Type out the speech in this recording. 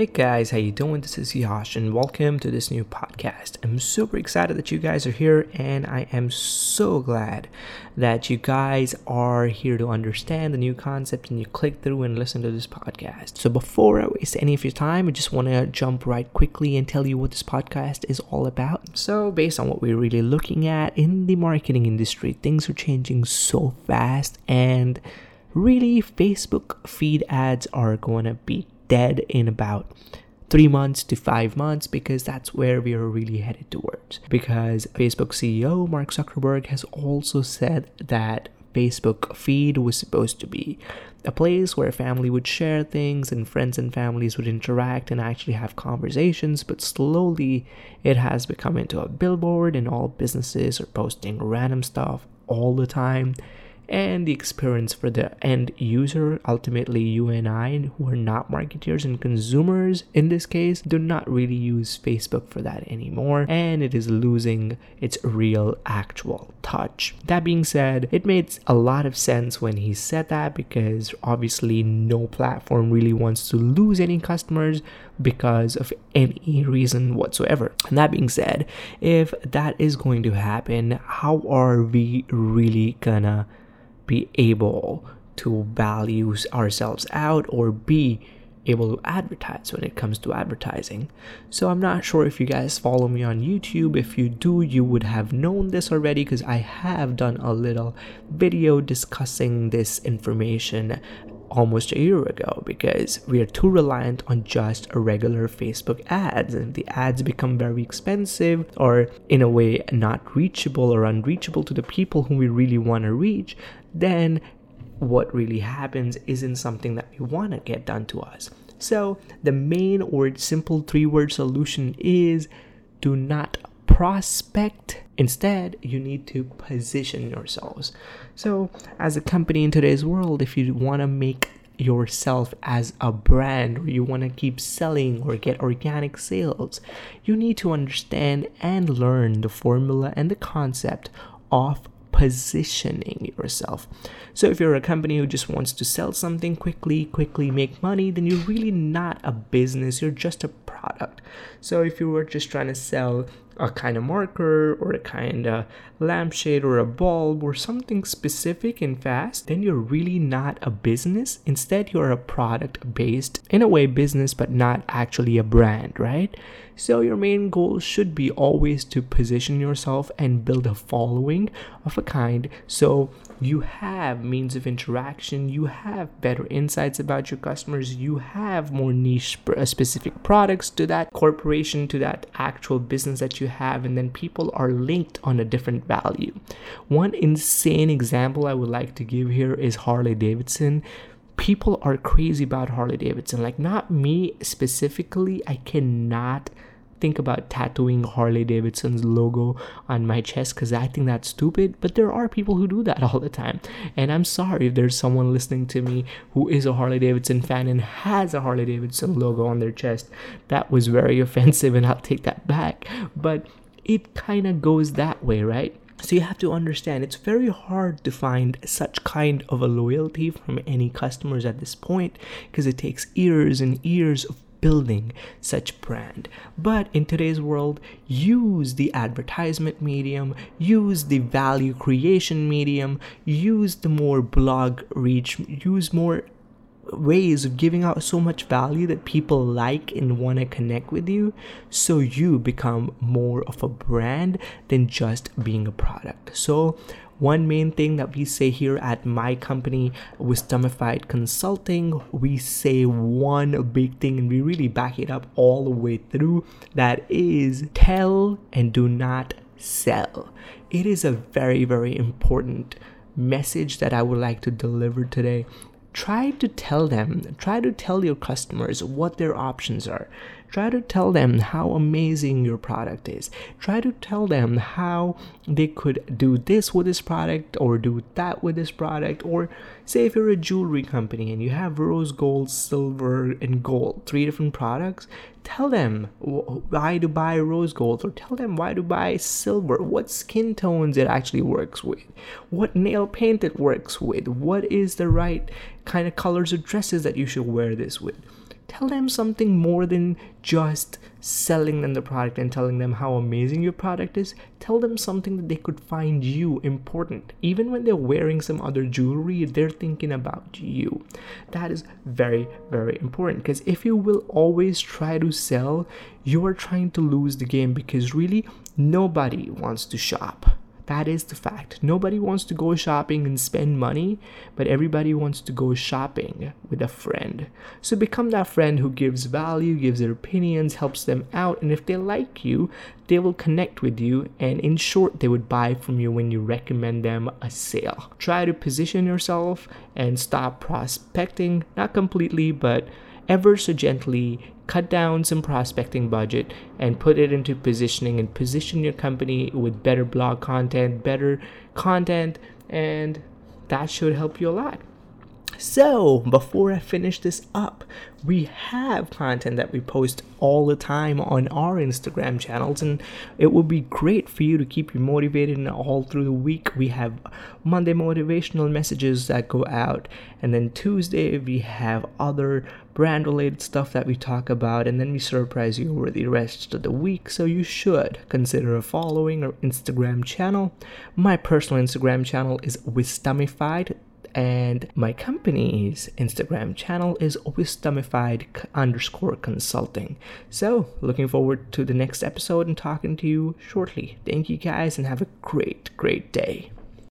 Hey guys, how you doing? This is Yash and welcome to this new podcast. I'm super excited that you guys are here and I am so glad that you guys are here to understand the new concept and you click through and listen to this podcast. So before I waste any of your time, I just want to jump right quickly and tell you what this podcast is all about. So based on what we're really looking at in the marketing industry, things are changing so fast and really Facebook feed ads are going to be dead in about three months to five months because that's where we are really headed towards. Because Facebook CEO Mark Zuckerberg has also said that Facebook feed was supposed to be a place where family would share things and friends and families would interact and actually have conversations, but slowly it has become into a billboard and all businesses are posting random stuff all the time and the experience for the end user, ultimately you and I, who are not marketers and consumers in this case, do not really use Facebook for that anymore, and it is losing its real actual touch. That being said, it made a lot of sense when he said that because obviously no platform really wants to lose any customers because of any reason whatsoever. And that being said, if that is going to happen, how are we really gonna be able to value ourselves out or be able to advertise when it comes to advertising. So I'm not sure if you guys follow me on YouTube. If you do, you would have known this already because I have done a little video discussing this information almost a year ago because we are too reliant on just regular Facebook ads and if the ads become very expensive or in a way not reachable or unreachable to the people whom we really want to reach then what really happens isn't something that we want to get done to us. So, the main or simple three word solution is do not prospect. Instead, you need to position yourselves. So, as a company in today's world, if you want to make yourself as a brand or you want to keep selling or get organic sales, you need to understand and learn the formula and the concept of positioning yourself. So if you're a company who just wants to sell something quickly, quickly make money, then you're really not a business, you're just a product. So if you were just trying to sell a kind of marker or a kind of lampshade or a bulb or something specific and fast, then you're really not a business. Instead, you're a product based, in a way, business, but not actually a brand, right? So, your main goal should be always to position yourself and build a following of a kind. So, you have means of interaction, you have better insights about your customers, you have more niche uh, specific products to that corporation, to that actual business that you have, and then people are linked on a different value. One insane example I would like to give here is Harley Davidson people are crazy about Harley Davidson. Like, not me specifically, I cannot think about tattooing Harley Davidson's logo on my chest because I think that's stupid, but there are people who do that all the time. And I'm sorry if there's someone listening to me who is a Harley Davidson fan and has a Harley Davidson logo on their chest. That was very offensive, and I'll take that back. But it kind of goes that way, right? So you have to understand it's very hard to find such kind of a loyalty from any customers at this point because it takes years and years of building such brand. But in today's world use the advertisement medium use the value creation medium use the more blog reach use more ways of giving out so much value that people like and want to connect with you so you become more of a brand than just being a product. So one main thing that we say here at my company, Wisdomified Consulting, we say one big thing and we really back it up all the way through. That is tell and do not sell. It is a very, very important message that I would like to deliver today try to tell them, try to tell your customers what their options are. Try to tell them how amazing your product is. Try to tell them how they could do this with this product or do that with this product. Or say if you're a jewelry company and you have rose gold, silver, and gold, three different products, tell them why to buy rose gold or tell them why to buy silver, what skin tones it actually works with, what nail paint it works with, what is the right kind of colors of dresses that you should wear this with tell them something more than just selling them the product and telling them how amazing your product is. Tell them something that they could find you important. Even when they're wearing some other jewelry, they're thinking about you. That is very, very important because if you will always try to sell, you are trying to lose the game because really nobody wants to shop. That is the fact. Nobody wants to go shopping and spend money, but everybody wants to go shopping with a friend. So become that friend who gives value, gives their opinions, helps them out, and if they like you, they will connect with you, and in short, they would buy from you when you recommend them a sale. Try to position yourself and stop prospecting, not completely, but ever so gently cut down some prospecting budget and put it into positioning and position your company with better blog content, better content, and that should help you a lot. So, before I finish this up, we have content that we post all the time on our Instagram channels, and it would be great for you to keep you motivated and all through the week. We have Monday motivational messages that go out, and then Tuesday we have other brand related stuff that we talk about, and then we surprise you over the rest of the week. So, you should consider following our Instagram channel. My personal Instagram channel is Wisdomified and my company's Instagram channel is wisdomified underscore consulting. So, looking forward to the next episode and talking to you shortly. Thank you guys and have a great, great day.